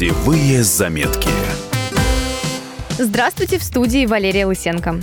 Путевые заметки. Здравствуйте, в студии Валерия Лысенко.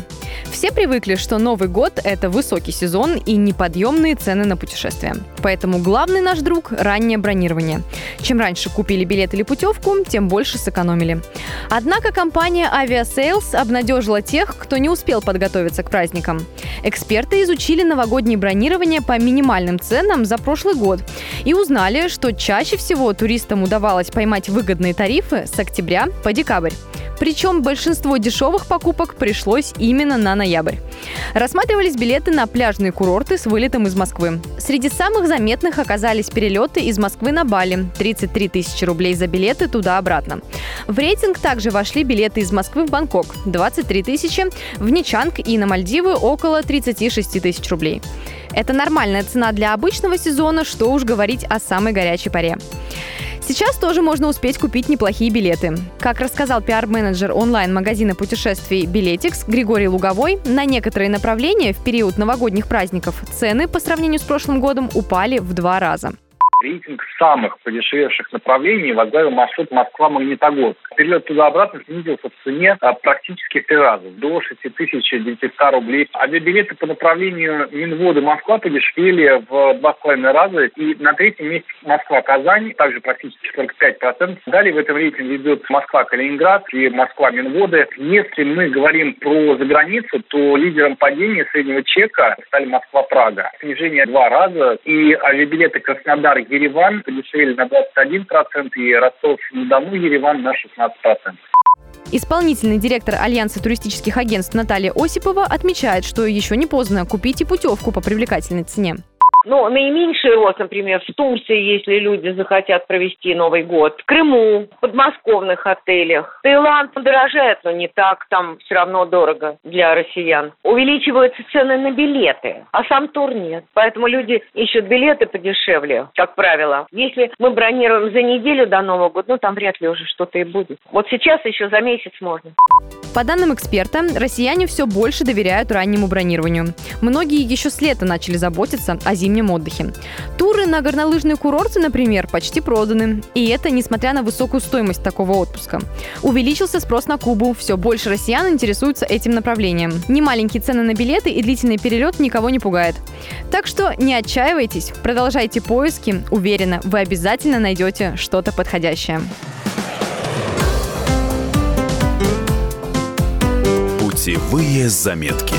Все привыкли, что Новый год – это высокий сезон и неподъемные цены на путешествия. Поэтому главный наш друг – раннее бронирование. Чем раньше купили билет или путевку, тем больше сэкономили. Однако компания Aviasales обнадежила тех, кто не успел подготовиться к праздникам. Эксперты изучили новогоднее бронирование по минимальным ценам за прошлый год и узнали, что чаще всего туристам удавалось поймать выгодные тарифы с октября по декабрь. Причем большинство дешевых покупок пришлось именно на ноябрь. Рассматривались билеты на пляжные курорты с вылетом из Москвы. Среди самых заметных оказались перелеты из Москвы на Бали – 33 тысячи рублей за билеты туда-обратно. В рейтинг также вошли билеты из Москвы в Бангкок – 23 тысячи, в Ничанг и на Мальдивы – около 36 тысяч рублей. Это нормальная цена для обычного сезона, что уж говорить о самой горячей паре. Сейчас тоже можно успеть купить неплохие билеты. Как рассказал пиар-менеджер онлайн-магазина путешествий Билетикс Григорий Луговой, на некоторые направления в период новогодних праздников цены по сравнению с прошлым годом упали в два раза. Рейтинг самых подешевевших направлений возглавил маршрут Москва-Магнитогорск. Перелет туда-обратно снизился в цене а, практически в три раза, до 6900 рублей. Авиабилеты по направлению Минводы-Москва подешевели в два с половиной раза. И на третьем месте Москва-Казань, также практически 45%. Далее в этом рейтинге идет Москва-Калининград и Москва-Минводы. Если мы говорим про заграницу, то лидером падения среднего чека стали Москва-Прага. Снижение два раза. И авиабилеты Краснодар Ереван подешевели на 21% и Ростов-на-Дону Ереван на 16%. Исполнительный директор Альянса туристических агентств Наталья Осипова отмечает, что еще не поздно купить и путевку по привлекательной цене. Ну, наименьший рост, например, в Турции, если люди захотят провести Новый год, в Крыму, в подмосковных отелях. Таиланд дорожает, но не так, там все равно дорого для россиян. Увеличиваются цены на билеты, а сам тур нет. Поэтому люди ищут билеты подешевле, как правило. Если мы бронируем за неделю до Нового года, ну, там вряд ли уже что-то и будет. Вот сейчас еще за месяц можно. По данным эксперта, россияне все больше доверяют раннему бронированию. Многие еще с лета начали заботиться о зимнем зимнем отдыхе. Туры на горнолыжные курорты, например, почти проданы. И это несмотря на высокую стоимость такого отпуска. Увеличился спрос на Кубу. Все больше россиян интересуются этим направлением. Немаленькие цены на билеты и длительный перелет никого не пугает. Так что не отчаивайтесь, продолжайте поиски. Уверена, вы обязательно найдете что-то подходящее. Путевые заметки.